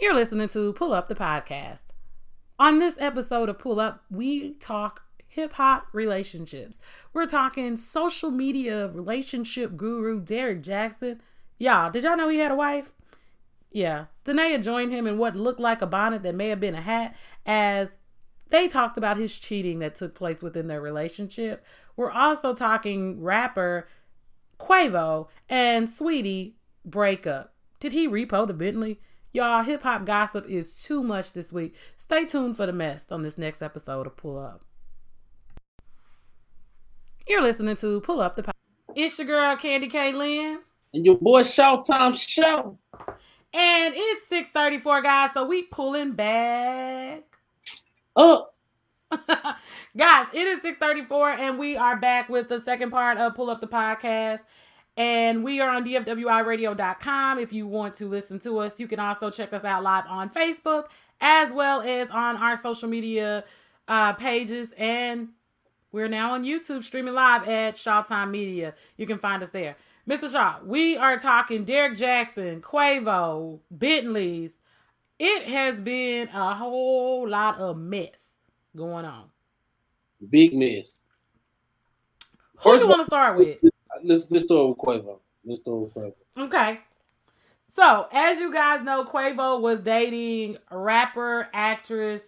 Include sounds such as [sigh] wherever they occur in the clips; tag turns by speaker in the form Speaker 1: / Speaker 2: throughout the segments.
Speaker 1: You're listening to Pull Up the Podcast. On this episode of Pull Up, we talk hip hop relationships. We're talking social media relationship guru Derek Jackson. Y'all, did y'all know he had a wife? Yeah. Danae joined him in what looked like a bonnet that may have been a hat as they talked about his cheating that took place within their relationship. We're also talking rapper Quavo and Sweetie breakup. Did he repo the Bentley? Y'all, hip hop gossip is too much this week. Stay tuned for the mess on this next episode of Pull Up. You're listening to Pull Up the Podcast. It's your girl Candy K. Lynn.
Speaker 2: And your boy Shawtime Shaw.
Speaker 1: And it's 634, guys. So we pulling back.
Speaker 2: Up. [laughs]
Speaker 1: guys, it is 634, and we are back with the second part of Pull Up the Podcast. And we are on DFWIRadio.com. If you want to listen to us, you can also check us out live on Facebook as well as on our social media uh, pages. And we're now on YouTube streaming live at Shawtime Media. You can find us there. Mr. Shaw, we are talking Derek Jackson, Quavo, Bentleys. It has been a whole lot of mess going on.
Speaker 2: Big mess.
Speaker 1: Who do you want to start with?
Speaker 2: Let's let's start with Quavo. Let's start with Quavo.
Speaker 1: Okay. So, as you guys know, Quavo was dating rapper, actress.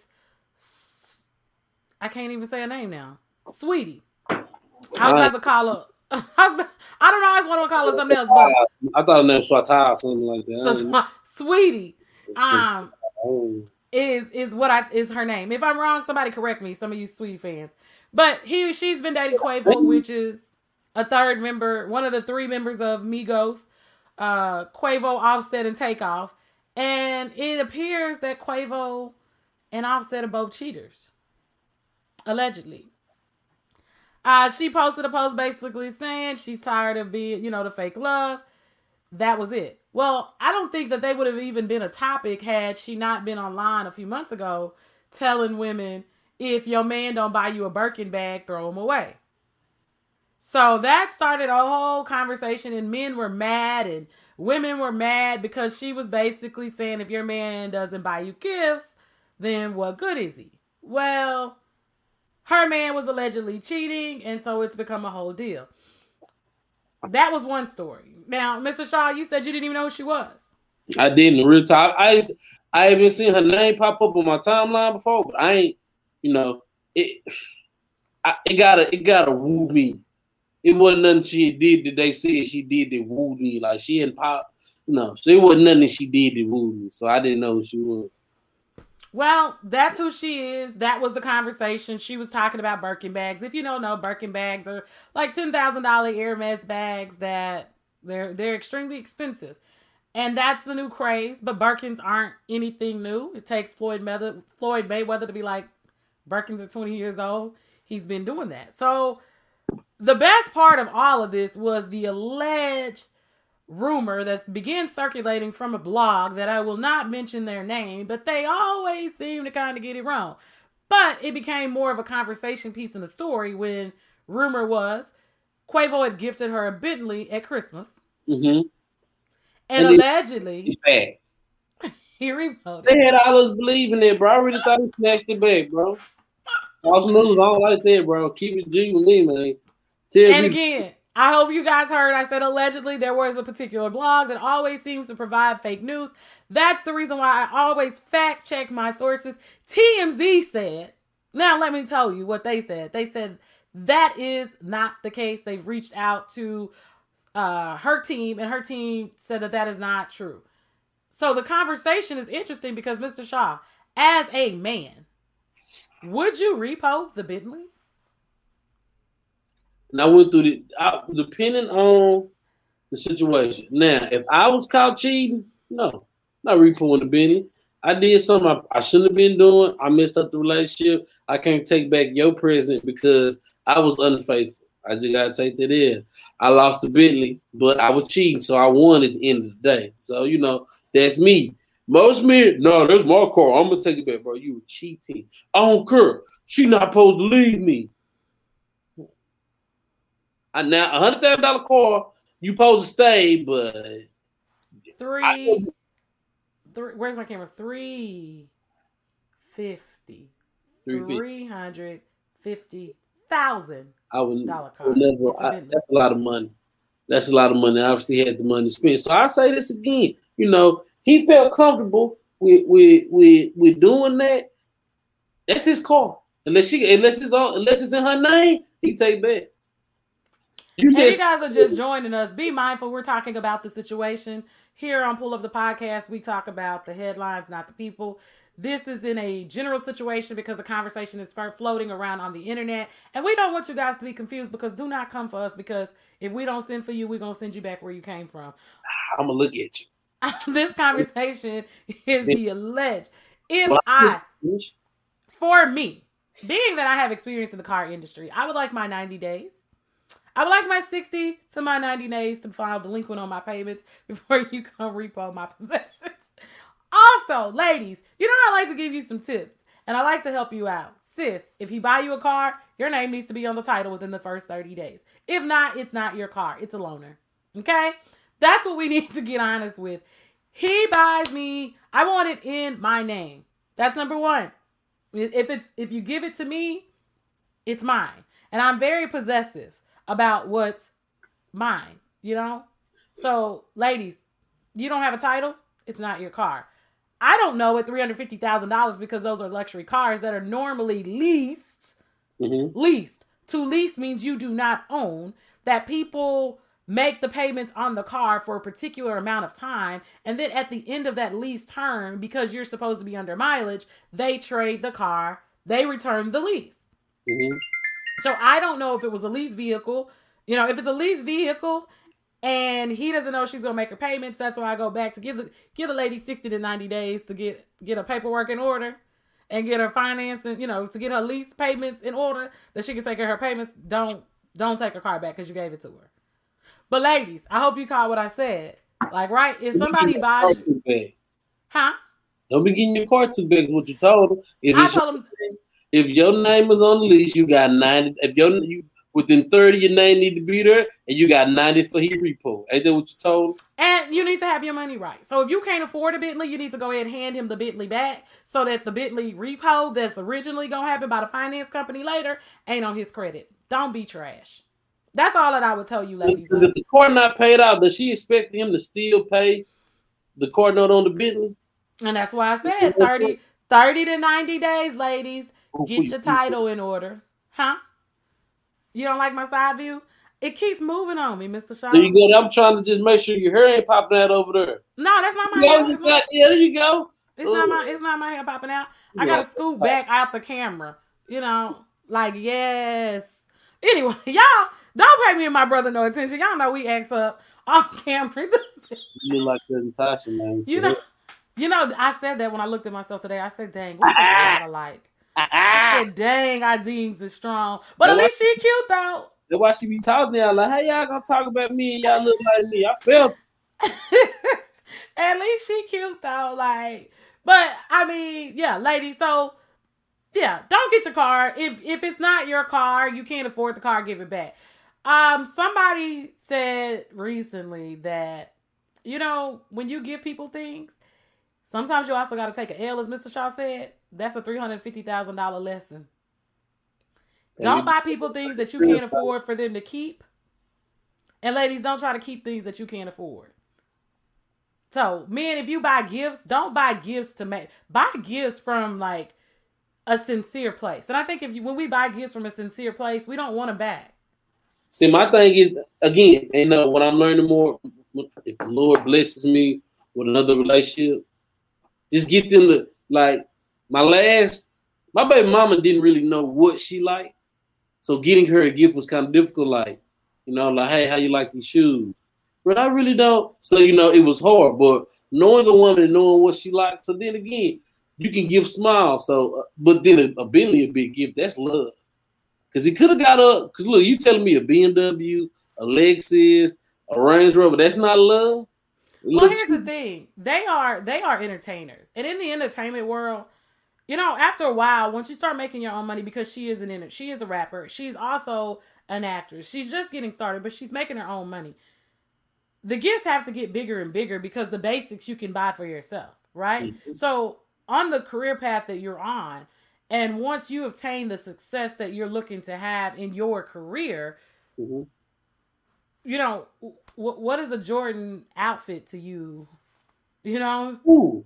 Speaker 1: I can't even say her name now. Sweetie. I was about to call her. [laughs] I, don't know. I always want to call her something else, but
Speaker 2: I thought her name was or something like that.
Speaker 1: So, Saweetie. Um, oh. is is what I is her name. If I'm wrong, somebody correct me. Some of you sweetie fans, but he she's been dating Quavo, which is a third member, one of the three members of Migos, uh, Quavo, Offset, and Takeoff. And it appears that Quavo and Offset are both cheaters, allegedly. Uh, she posted a post basically saying she's tired of being, you know, the fake love. That was it. Well, I don't think that they would have even been a topic had she not been online a few months ago telling women if your man don't buy you a Birkin bag, throw him away. So that started a whole conversation, and men were mad, and women were mad because she was basically saying, if your man doesn't buy you gifts, then what good is he? Well, her man was allegedly cheating, and so it's become a whole deal. That was one story. Now, Mr. Shaw, you said you didn't even know who she was.
Speaker 2: I didn't real time. I I haven't seen her name pop up on my timeline before, but I ain't, you know, it. I, it gotta it gotta woo me it wasn't nothing she did that they said she did that wooed me. Like she and pop, know, so it wasn't nothing she did that wooed me. So I didn't know who she was.
Speaker 1: Well, that's who she is. That was the conversation. She was talking about Birkin bags. If you don't know, Birkin bags are like ten thousand dollar Hermes bags that they're they're extremely expensive. And that's the new craze. But Birkins aren't anything new. It takes Floyd Mayweather, Floyd Mayweather to be like, Birkins are 20 years old. He's been doing that. So the best part of all of this was the alleged rumor that began circulating from a blog that I will not mention their name, but they always seem to kind of get it wrong. But it became more of a conversation piece in the story when rumor was Quavo had gifted her a Bentley at Christmas.
Speaker 2: Mm-hmm.
Speaker 1: And, and allegedly, [laughs] he remote.
Speaker 2: They had all us believing it, bro. I really thought he snatched it back, bro. False news, I don't like that, bro. Keep it G with me, man.
Speaker 1: Tell and me. again, I hope you guys heard I said allegedly there was a particular blog that always seems to provide fake news. That's the reason why I always fact check my sources. TMZ said, now let me tell you what they said. They said that is not the case. They've reached out to uh, her team, and her team said that that is not true. So the conversation is interesting because Mr. Shaw, as a man, would you repo the Bentley?
Speaker 2: And I went through the I, depending on the situation. Now, if I was caught cheating, no, not repoing the Bentley. I did something I, I, shouldn't have been doing. I messed up the relationship. I can't take back your present because I was unfaithful. I just gotta take that in. I lost the Bentley, but I was cheating, so I won at the end of the day. So you know, that's me. Most men, no, there's my car. I'm gonna take it back, bro. You were cheating. I don't care. She not supposed to leave me. I now a hundred thousand dollar car, you supposed to stay, but
Speaker 1: three Three, where's my camera? Three fifty. Three hundred fifty thousand.
Speaker 2: I would, dollar car. Would never. I, that's a lot of money. That's a lot of money. I obviously had the money to spend. So I say this again. You know, he felt comfortable with with with, with doing that. That's his call. Unless she, unless it's all, unless it's in her name, he take that.
Speaker 1: You, hey, you guys are just joining us. Be mindful. We're talking about the situation here on Pull Up the Podcast. We talk about the headlines, not the people. This is in a general situation because the conversation is floating around on the internet. And we don't want you guys to be confused because do not come for us because if we don't send for you, we're going to send you back where you came from.
Speaker 2: I'm going to look at
Speaker 1: you. [laughs] this conversation is the alleged. If I, for me, being that I have experience in the car industry, I would like my 90 days. I would like my 60 to my 90 days to file delinquent on my payments [laughs] before you come repo my possessions. [laughs] Also, ladies, you know I like to give you some tips and I like to help you out. Sis, if he buy you a car, your name needs to be on the title within the first 30 days. If not, it's not your car. It's a loaner. Okay? That's what we need to get honest with. He buys me, I want it in my name. That's number 1. If it's if you give it to me, it's mine. And I'm very possessive about what's mine, you know? So, ladies, you don't have a title, it's not your car. I don't know at three hundred fifty thousand dollars because those are luxury cars that are normally leased. Mm-hmm. Leased to lease means you do not own. That people make the payments on the car for a particular amount of time, and then at the end of that lease term, because you're supposed to be under mileage, they trade the car. They return the lease. Mm-hmm. So I don't know if it was a lease vehicle. You know, if it's a lease vehicle and he doesn't know she's gonna make her payments. That's why I go back to give the give the lady sixty to ninety days to get get her paperwork in order and get her finance and you know to get her lease payments in order that she can take of her payments. Don't don't take her car back because you gave it to her. But ladies, I hope you caught what I said. Like right, if somebody buys you, huh?
Speaker 2: Don't be getting your car too big. Is what you told him. If I told him. If your name is on the lease, you got ninety. If your you within 30, your name need to be there, and you got 90 for he repo. Ain't that what you told?
Speaker 1: And you need to have your money right. So if you can't afford a Bentley, you need to go ahead and hand him the Bentley back so that the Bentley repo that's originally gonna happen by the finance company later ain't on his credit. Don't be trash. That's all that I would tell you, ladies.
Speaker 2: Because if the court not paid out, does she expect him to still pay the court note on the Bentley?
Speaker 1: And that's why I said 30, 30 to 90 days, ladies. Oh, Get your title in order. Huh? You don't like my side view? It keeps moving on me, Mr. Shaw.
Speaker 2: There you go. I'm trying to just make sure your hair ain't popping out over there.
Speaker 1: No, that's not my hair.
Speaker 2: Got, yeah, there you go.
Speaker 1: It's Ooh. not my it's not my hair popping out. I gotta scoot back out the camera. You know, like yes. Anyway, [laughs] y'all don't pay me and my brother no attention. Y'all know we act up on [laughs] camera.
Speaker 2: you look like cousin Tasha, man.
Speaker 1: You know, you know, I said that when I looked at myself today. I said, "Dang, we look alike." I ah, ah. said, dang, our Deans is strong. But at least she cute though.
Speaker 2: That's why she be talking now. Like, hey, y'all gonna talk about me and y'all look like me. I feel [laughs]
Speaker 1: At least she cute though. Like, but I mean, yeah, lady. So yeah, don't get your car. If if it's not your car, you can't afford the car, give it back. Um, somebody said recently that, you know, when you give people things, sometimes you also gotta take an L, as Mr. Shaw said. That's a three hundred fifty thousand dollar lesson. Don't buy people things that you can't afford for them to keep. And ladies, don't try to keep things that you can't afford. So, men, if you buy gifts, don't buy gifts to make buy gifts from like a sincere place. And I think if you when we buy gifts from a sincere place, we don't want them back.
Speaker 2: See, my thing is again, and know, when I'm learning more, if the Lord blesses me with another relationship, just get them to like my last, my baby mama didn't really know what she liked. So getting her a gift was kind of difficult. Like, you know, like, hey, how you like these shoes? But I really don't. So, you know, it was hard. But knowing a woman and knowing what she likes, so then again, you can give smiles. So, uh, but then a, a Bentley, a big gift, that's love. Because he could have got a, because look, you telling me a BMW, a Lexus, a Range Rover, that's not love.
Speaker 1: Well, here's the thing. They are they are entertainers. And in the entertainment world, you know, after a while, once you start making your own money, because she is an inter- she is a rapper, she's also an actress. She's just getting started, but she's making her own money. the gifts have to get bigger and bigger because the basics you can buy for yourself, right? Mm-hmm. So on the career path that you're on, and once you obtain the success that you're looking to have in your career, mm-hmm. you know, what what is a Jordan outfit to you? You know, Ooh.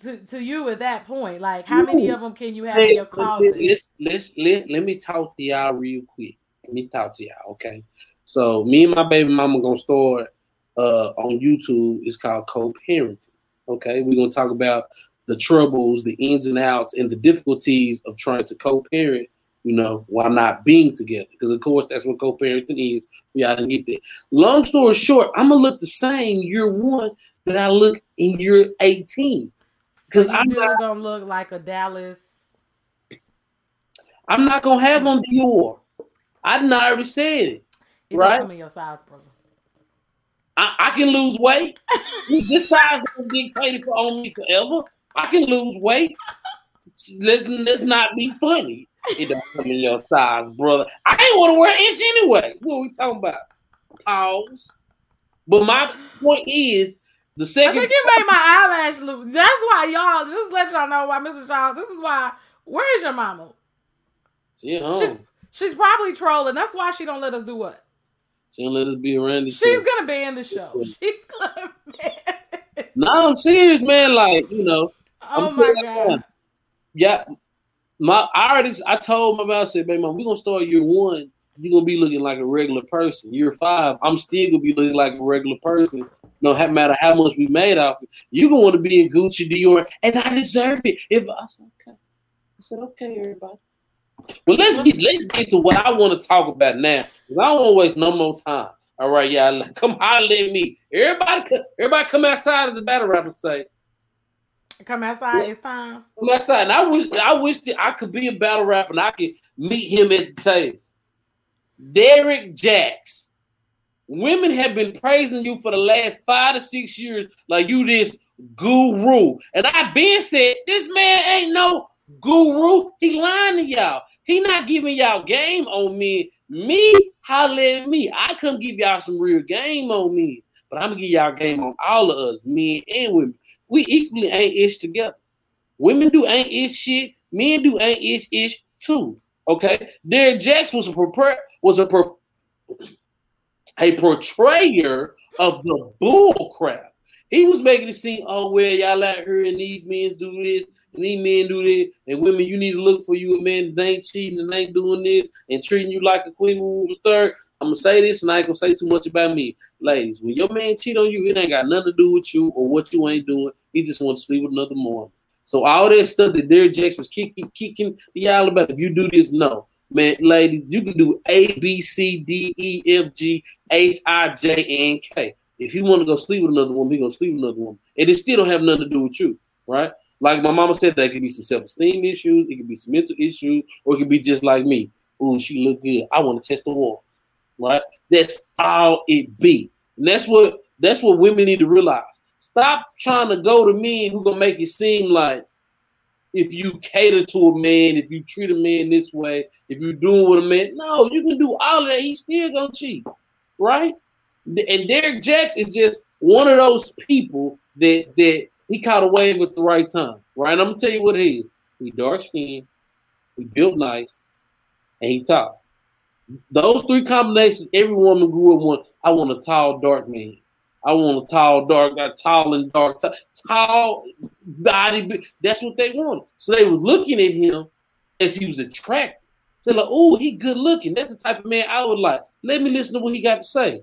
Speaker 1: to to you at that point, like how Ooh. many of them can you have hey, in your closet?
Speaker 2: Let's let's let, let me talk to y'all real quick. Let me talk to y'all, okay? So me and my baby mama gonna start uh, on YouTube. It's called co-parenting. Okay, we're gonna talk about the troubles, the ins and outs, and the difficulties of trying to co-parent. You know, while not being together, because of course that's what co-parenting is. We all didn't get that. Long story short, I'm gonna look the same year one that I look in year 18.
Speaker 1: Because I'm not gonna look like a Dallas.
Speaker 2: I'm not gonna have on Dior. I didn't already said it. it right? Come in your size, brother. I, I can lose weight. [laughs] this size is dictated for on me forever. I can lose weight. Let's let's not be funny. It don't come in your size, brother. I ain't want to wear inch anyway. What are we talking about? Pause. But my point is, the second.
Speaker 1: I think you made my eyelash loose. That's why y'all just let y'all know why Mrs. Shaw. This is why. Where is your mama?
Speaker 2: She home.
Speaker 1: She's she's probably trolling. That's why she don't let us do what.
Speaker 2: She don't let us be around.
Speaker 1: She's show. gonna be in the show. [laughs] She's gonna.
Speaker 2: Be... No, I'm serious, man. Like you know.
Speaker 1: Oh I'm my god.
Speaker 2: Yeah, my I already I told my about I said, baby mom, we're gonna start year one. You're gonna be looking like a regular person. Year five, I'm still gonna be looking like a regular person. No matter how much we made off it, you're gonna want to be in Gucci Dior, and I deserve it. If I said okay, I said okay, everybody. Well, let's get let's get to what I want to talk about now. Cause I don't want to waste no more time. All right, y'all, [laughs] come holler at me. Everybody, everybody, come outside of the battle rap and say,
Speaker 1: "Come outside, it's time."
Speaker 2: Come outside, and I wish, I wish that I could be a battle rapper and I could meet him at the table. Derek Jaxx. Women have been praising you for the last five to six years like you this guru. And I've been said this man ain't no guru. He lying to y'all. He not giving y'all game on me. Me, holla at me. I come give y'all some real game on me. But I'm gonna give y'all game on all of us, men and women. We equally ain't ish together. Women do ain't ish shit. Men do ain't ish ish too. Okay. Derrick Jaxx was a was a a portrayer of the bull crap. He was making it seem, oh well, y'all out here and these men do this these men do this, and women, you need to look for you a man that ain't cheating and ain't doing this and treating you like a queen the third. I'm gonna say this, and I ain't gonna say too much about me, ladies. When your man cheat on you, it ain't got nothing to do with you or what you ain't doing. He just wants to sleep with another morning. So all that stuff that Derrick Jaxx was kicking, kicking y'all about. If you do this, no man, ladies, you can do A, B, C, D, E, F, G, H, I, J, and K. If you want to go sleep with another woman, he gonna sleep with another woman. And it still don't have nothing to do with you, right? Like my mama said, there could be some self-esteem issues, it could be some mental issues, or it could be just like me. Ooh, she look good. I want to test the waters. Right? That's all it be. And that's what that's what women need to realize. Stop trying to go to men who gonna make it seem like if you cater to a man, if you treat a man this way, if you're doing what a man, no, you can do all of that. He's still gonna cheat, right? And Derek Jaxx is just one of those people that that he caught a wave at the right time, right? I'm gonna tell you what it is. He dark skinned, he built nice, and he tall. Those three combinations, every woman grew up one. I want a tall, dark man. I want a tall, dark, guy, tall and dark, tall, tall body. That's what they wanted. So they were looking at him as he was attractive. They're like, "Oh, he good looking. That's the type of man I would like. Let me listen to what he got to say."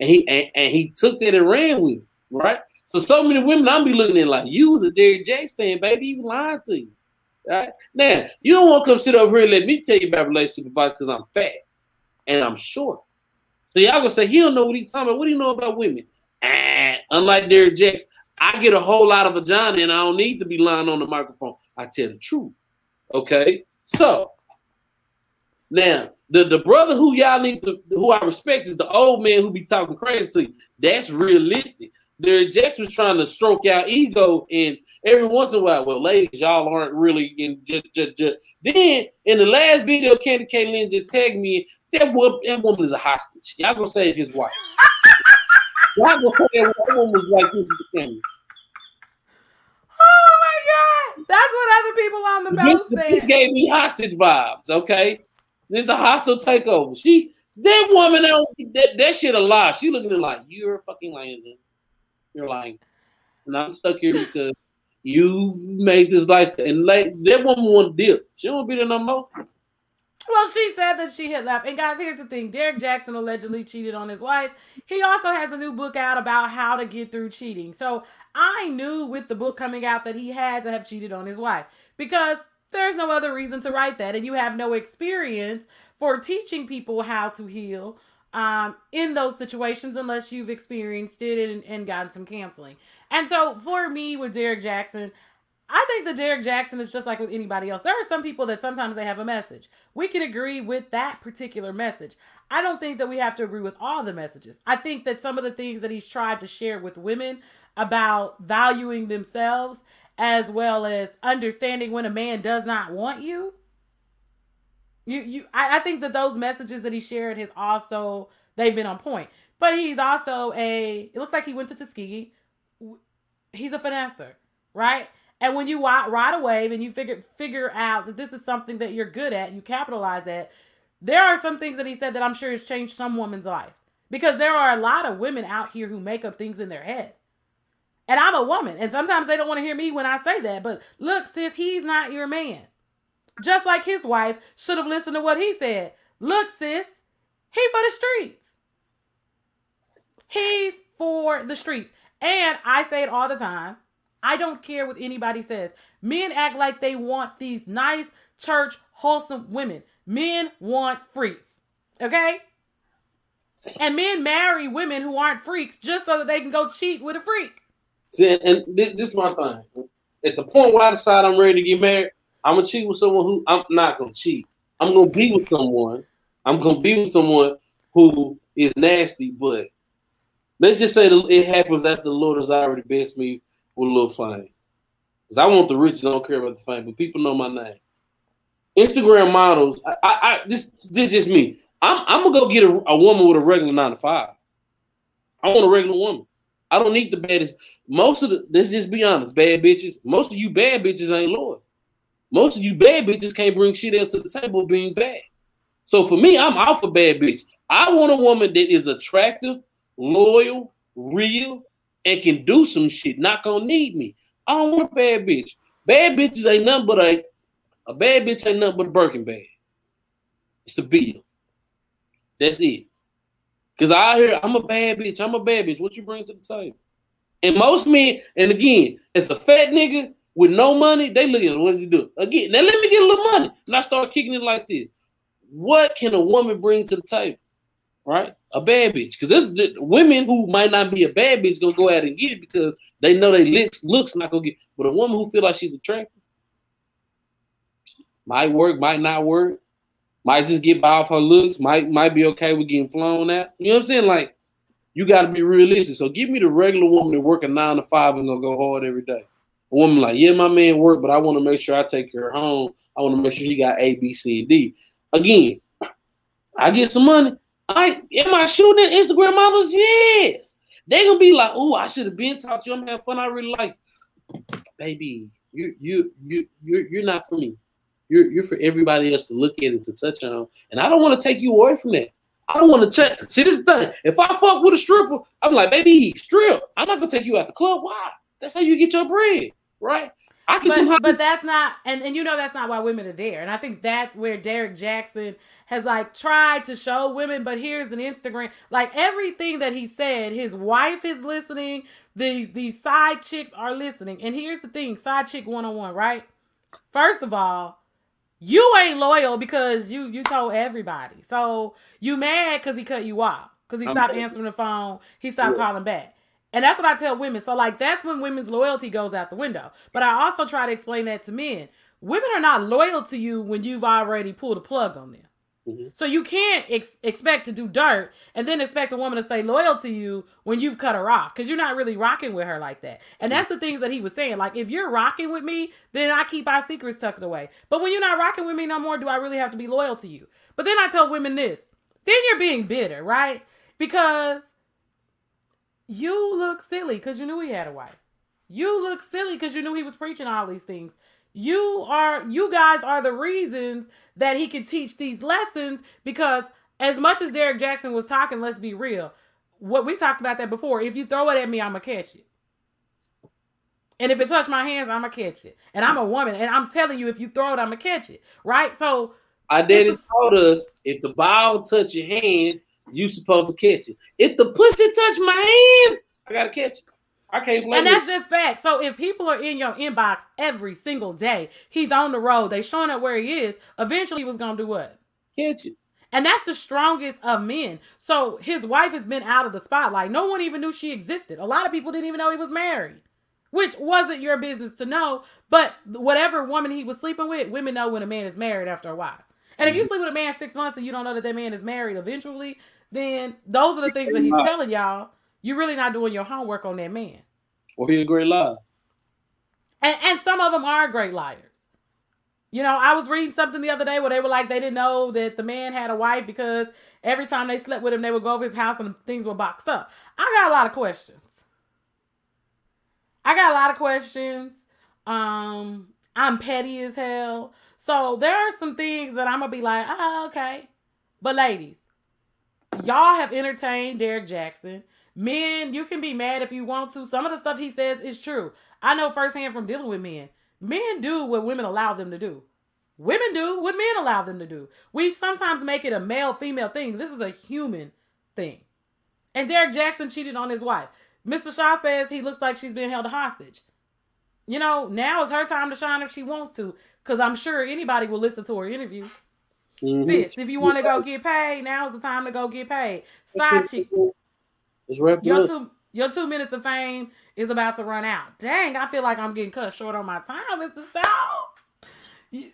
Speaker 2: And he and, and he took that and ran with it, right? So so many women I'm be looking at like, "You was a Derrick Jaxx fan, baby. He lying to you." Right now, you don't want to come sit over here and let me tell you about relationship advice because I'm fat and I'm short. So y'all gonna say he don't know what he's talking about. What do you know about women? And unlike Derrick Jaxx, I get a whole lot of vagina and I don't need to be lying on the microphone. I tell the truth. Okay. So now the, the brother who y'all need to who I respect is the old man who be talking crazy to you. That's realistic. Derrick Jaxx was trying to stroke out ego, and every once in a while, well, ladies, y'all aren't really in. Just, just, just. Then in the last video, Candy K. Lynn just tagged me. That woman, that woman is a hostage. Y'all gonna say it's his wife. [laughs] Why before that woman was like this to the camera?
Speaker 1: Oh my god, that's what other people on the
Speaker 2: This,
Speaker 1: said.
Speaker 2: this gave me hostage vibes. Okay, this is a hostile takeover. She, that woman, that that, that shit a lie. She looking at it like you're fucking lying. You're lying, and I'm stuck here because you've made this lifestyle. And like that woman won't deal. She won't be there no more.
Speaker 1: Well, she said that she had left. And guys, here's the thing: Derek Jackson allegedly cheated on his wife. He also has a new book out about how to get through cheating. So I knew with the book coming out that he had to have cheated on his wife because there's no other reason to write that, and you have no experience for teaching people how to heal um, in those situations unless you've experienced it and, and gotten some counseling. And so for me with Derek Jackson, I think that Derek Jackson is just like with anybody else. There are some people that sometimes they have a message. We can agree with that particular message. I don't think that we have to agree with all the messages. I think that some of the things that he's tried to share with women about valuing themselves as well as understanding when a man does not want you. You you I, I think that those messages that he shared has also they've been on point. But he's also a it looks like he went to Tuskegee. He's a finesser, right? And when you ride a wave and you figure figure out that this is something that you're good at, you capitalize at, there are some things that he said that I'm sure has changed some woman's life. Because there are a lot of women out here who make up things in their head. And I'm a woman, and sometimes they don't want to hear me when I say that. But look, sis, he's not your man. Just like his wife should have listened to what he said. Look, sis, he for the streets. He's for the streets. And I say it all the time. I don't care what anybody says. Men act like they want these nice, church, wholesome women. Men want freaks. Okay? And men marry women who aren't freaks just so that they can go cheat with a freak.
Speaker 2: See, and this, is my thing. At the point where I decide I'm ready to get married, I'm gonna cheat with someone who I'm not gonna cheat. I'm gonna be with someone. I'm gonna be with someone who is nasty, but let's just say it happens after the Lord has already blessed me with a little fame. Because I want the riches, I don't care about the fame, but people know my name. Instagram models, I, I, I this this is me. I'm, I'm gonna go get a, a woman with a regular nine to five. I want a regular woman. I don't need the baddest. Most of the let's just be honest, bad bitches. Most of you bad bitches ain't loyal. Most of you bad bitches can't bring shit else to the table being bad. So for me, I'm out for bad bitch. I want a woman that is attractive, loyal, real, and can do some shit. Not gonna need me. I don't want a bad bitch. Bad bitches ain't nothing but a a bad bitch ain't nothing but a Birkin bag. It's a bill. That's it. Cause I hear I'm a bad bitch. I'm a bad bitch. What you bring to the table? And most men, and again, as a fat nigga with no money, they look at what does he do? Again, now let me get a little money. And I start kicking it like this. What can a woman bring to the table? Right? A bad bitch. Because there's the women who might not be a bad bitch gonna go out and get it because they know they looks looks not gonna get. But a woman who feel like she's attractive might work, might not work, might just get by off her looks, might might be okay with getting flown out. You know what I'm saying? Like you got to be realistic. So give me the regular woman that work a nine to five and gonna go hard every day. A woman like, yeah, my man work, but I want to make sure I take her home. I want to make sure he got A, B, C, and D. Again, I get some money. I am I shooting at Instagram models? Yes. They gonna be like, oh, I should have been to you. I'm having fun. I really like, baby. You you you you you're not for me. You're you're for everybody else to look at and to touch on. And I don't want to take you away from that. I don't want to check. See, this thing. If I fuck with a stripper, I'm like, baby, strip. I'm not gonna take you out the club. Why? That's how you get your bread, right?
Speaker 1: I can but, but that's not, and, and you know that's not why women are there. And I think that's where Derek Jackson has like tried to show women. But here's an Instagram, like everything that he said, his wife is listening. These these side chicks are listening. And here's the thing, side chick one on one, right? First of all, you ain't loyal because you you told everybody. So you mad because he cut you off because he stopped answering the phone. He stopped yeah. calling back. And that's what I tell women. So like that's when women's loyalty goes out the window. But I also try to explain that to men. Women are not loyal to you when you've already pulled a plug on them. Mm-hmm. So you can't ex- expect to do dirt and then expect a woman to stay loyal to you when you've cut her off because you're not really rocking with her like that. And that's the things that he was saying. Like if you're rocking with me, then I keep our secrets tucked away. But when you're not rocking with me no more, do I really have to be loyal to you? But then I tell women this. Then you're being bitter, right? Because You look silly because you knew he had a wife. You look silly because you knew he was preaching all these things. You are you guys are the reasons that he can teach these lessons because as much as Derek Jackson was talking, let's be real. What we talked about that before. If you throw it at me, I'ma catch it. And if it touch my hands, I'ma catch it. And I'm a woman, and I'm telling you, if you throw it, I'ma catch it. Right? So
Speaker 2: I did is, told us if the ball touch your hands, you supposed to catch it. If the pussy touch my hands, I gotta catch it. I can't blame
Speaker 1: And that's just fact. So if people are in your inbox every single day, he's on the road, they showing up where he is, eventually he was gonna do what?
Speaker 2: Catch it.
Speaker 1: And that's the strongest of men. So his wife has been out of the spotlight. No one even knew she existed. A lot of people didn't even know he was married, which wasn't your business to know. But whatever woman he was sleeping with, women know when a man is married after a while. And if you mm-hmm. sleep with a man six months and you don't know that that man is married eventually, then those are the things that he's telling y'all. You're really not doing your homework on that man.
Speaker 2: Or he a great liar.
Speaker 1: And, and some of them are great liars. You know, I was reading something the other day where they were like, they didn't know that the man had a wife because every time they slept with him, they would go over his house and things were boxed up. I got a lot of questions. I got a lot of questions. Um, I'm petty as hell. So there are some things that I'm gonna be like, oh, okay. But ladies, y'all have entertained Derek Jackson. Men, you can be mad if you want to. Some of the stuff he says is true. I know firsthand from dealing with men. Men do what women allow them to do. Women do what men allow them to do. We sometimes make it a male female thing. This is a human thing. And Derek Jackson cheated on his wife. Mr. Shaw says he looks like she's being held hostage. You know, now is her time to shine if she wants to, because I'm sure anybody will listen to her interview. Mm-hmm. Sis, if you want to go get paid, now's the time to go get paid. Side chick. Your two your two minutes of fame is about to run out. Dang, I feel like I'm getting cut short on my time. It's the show.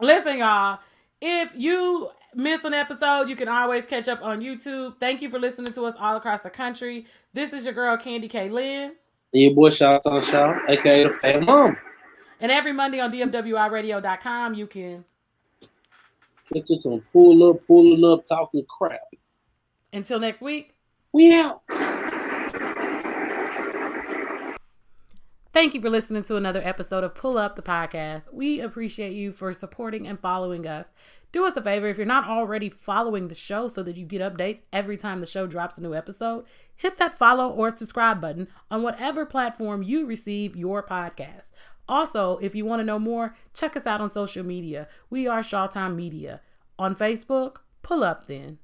Speaker 1: Listen, y'all. If you miss an episode, you can always catch up on YouTube. Thank you for listening to us all across the country. This is your girl Candy K. Lynn.
Speaker 2: And your boy Shout on Shout, aka the Fat Mom.
Speaker 1: And every Monday on DFWIRadio.com, you can
Speaker 2: catch us on Pull Up, Pulling Up, Talking Crap.
Speaker 1: Until next week,
Speaker 2: we out.
Speaker 1: Thank you for listening to another episode of Pull Up the Podcast. We appreciate you for supporting and following us. Do us a favor if you're not already following the show so that you get updates every time the show drops a new episode, hit that follow or subscribe button on whatever platform you receive your podcast. Also, if you want to know more, check us out on social media. We are Shawtime Media. On Facebook, pull up then.